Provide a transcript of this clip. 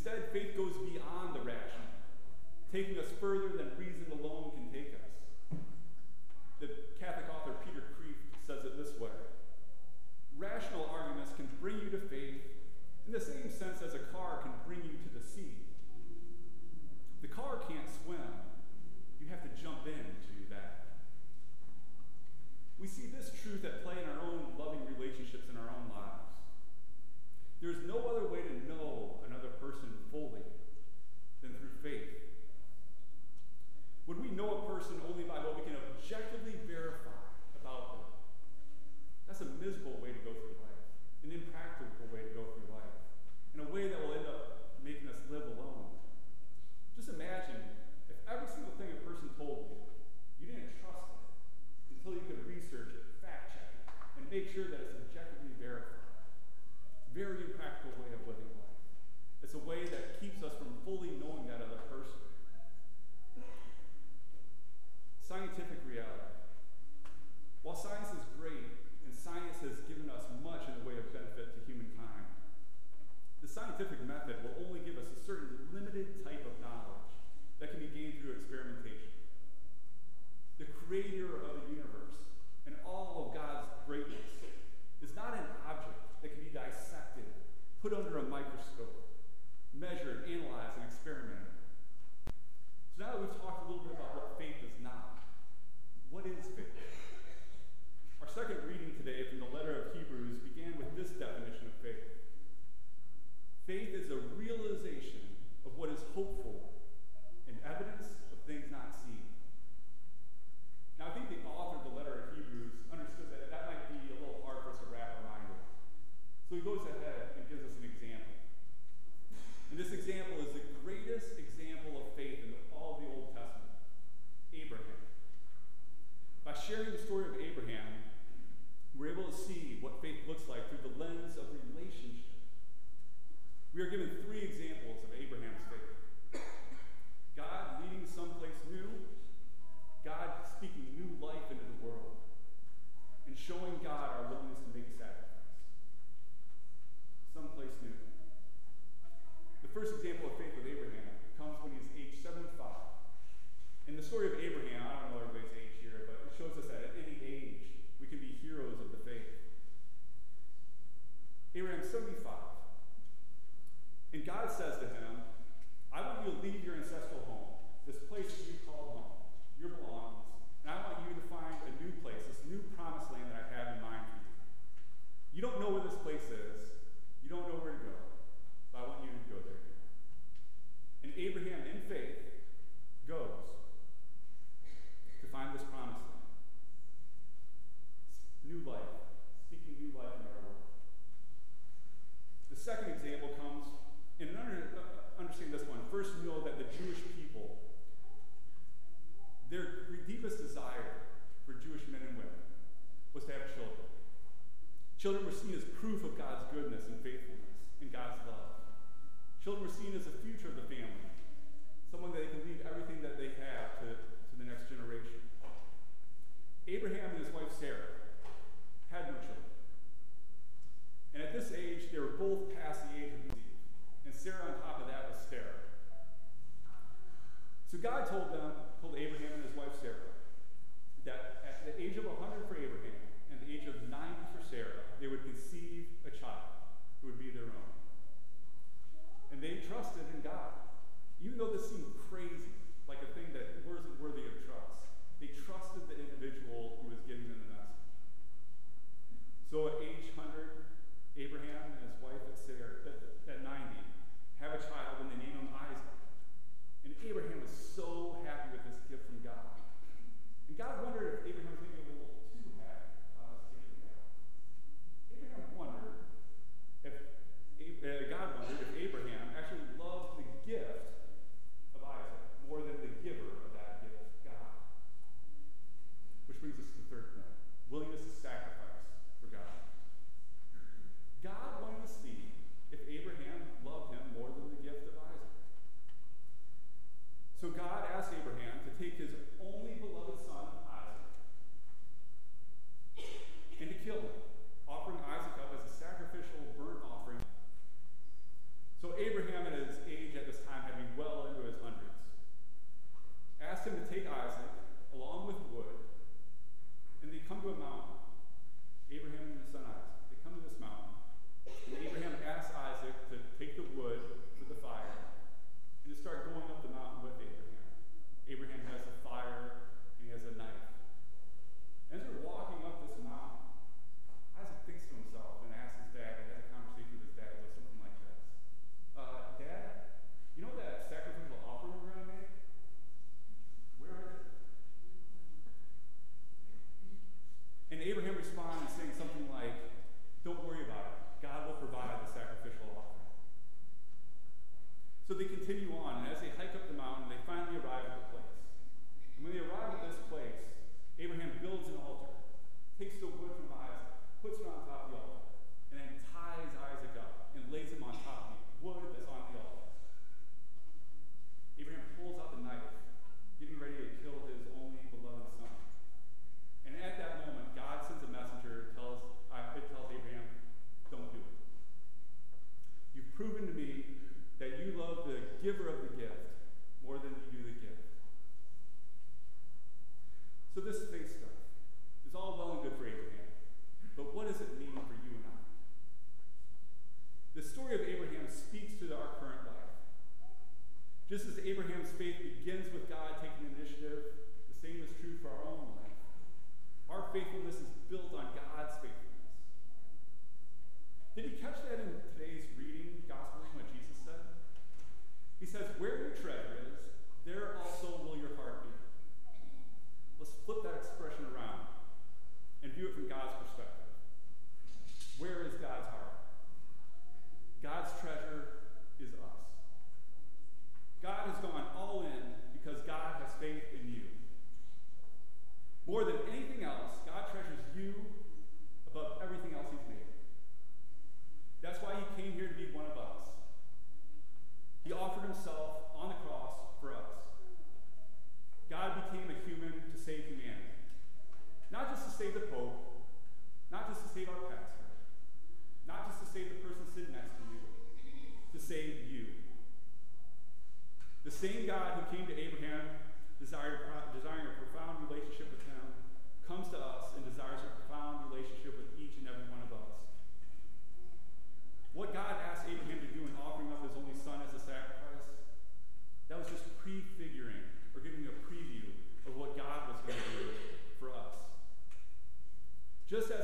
Instead, faith goes beyond the rational, taking us further than reason alone can take us. The Catholic author Peter Kreeft says it this way Rational arguments can bring you to faith in the same sense as a car can bring you to the sea. The car can't swim, you have to jump in to do that. We see this truth at play in our own loving relationships in our own lives. There is no other way to Noah Children were seen as proof of God's goodness and faithfulness and God's love. Children were seen as the future of the family, someone that they can leave everything that they have to, to the next generation. Abraham and his wife Sarah had no children. And at this age, they were both past the age of Eve. And Sarah, on top of that, was sterile. So God told them, told Abraham and his wife Sarah, that at the age of 100, Sarah. They would conceive a child who would be their own. And they trusted in God. Even though this seemed crazy, like a thing that wasn't worthy of trust, they trusted the individual who was giving them the message. So at save you. The same God who came to Abraham, desiring a profound relationship with him, comes to us and desires a profound relationship with each and every one of us. What God asked Abraham to do in offering up his only son as a sacrifice, that was just prefiguring or giving a preview of what God was going to do for us. Just as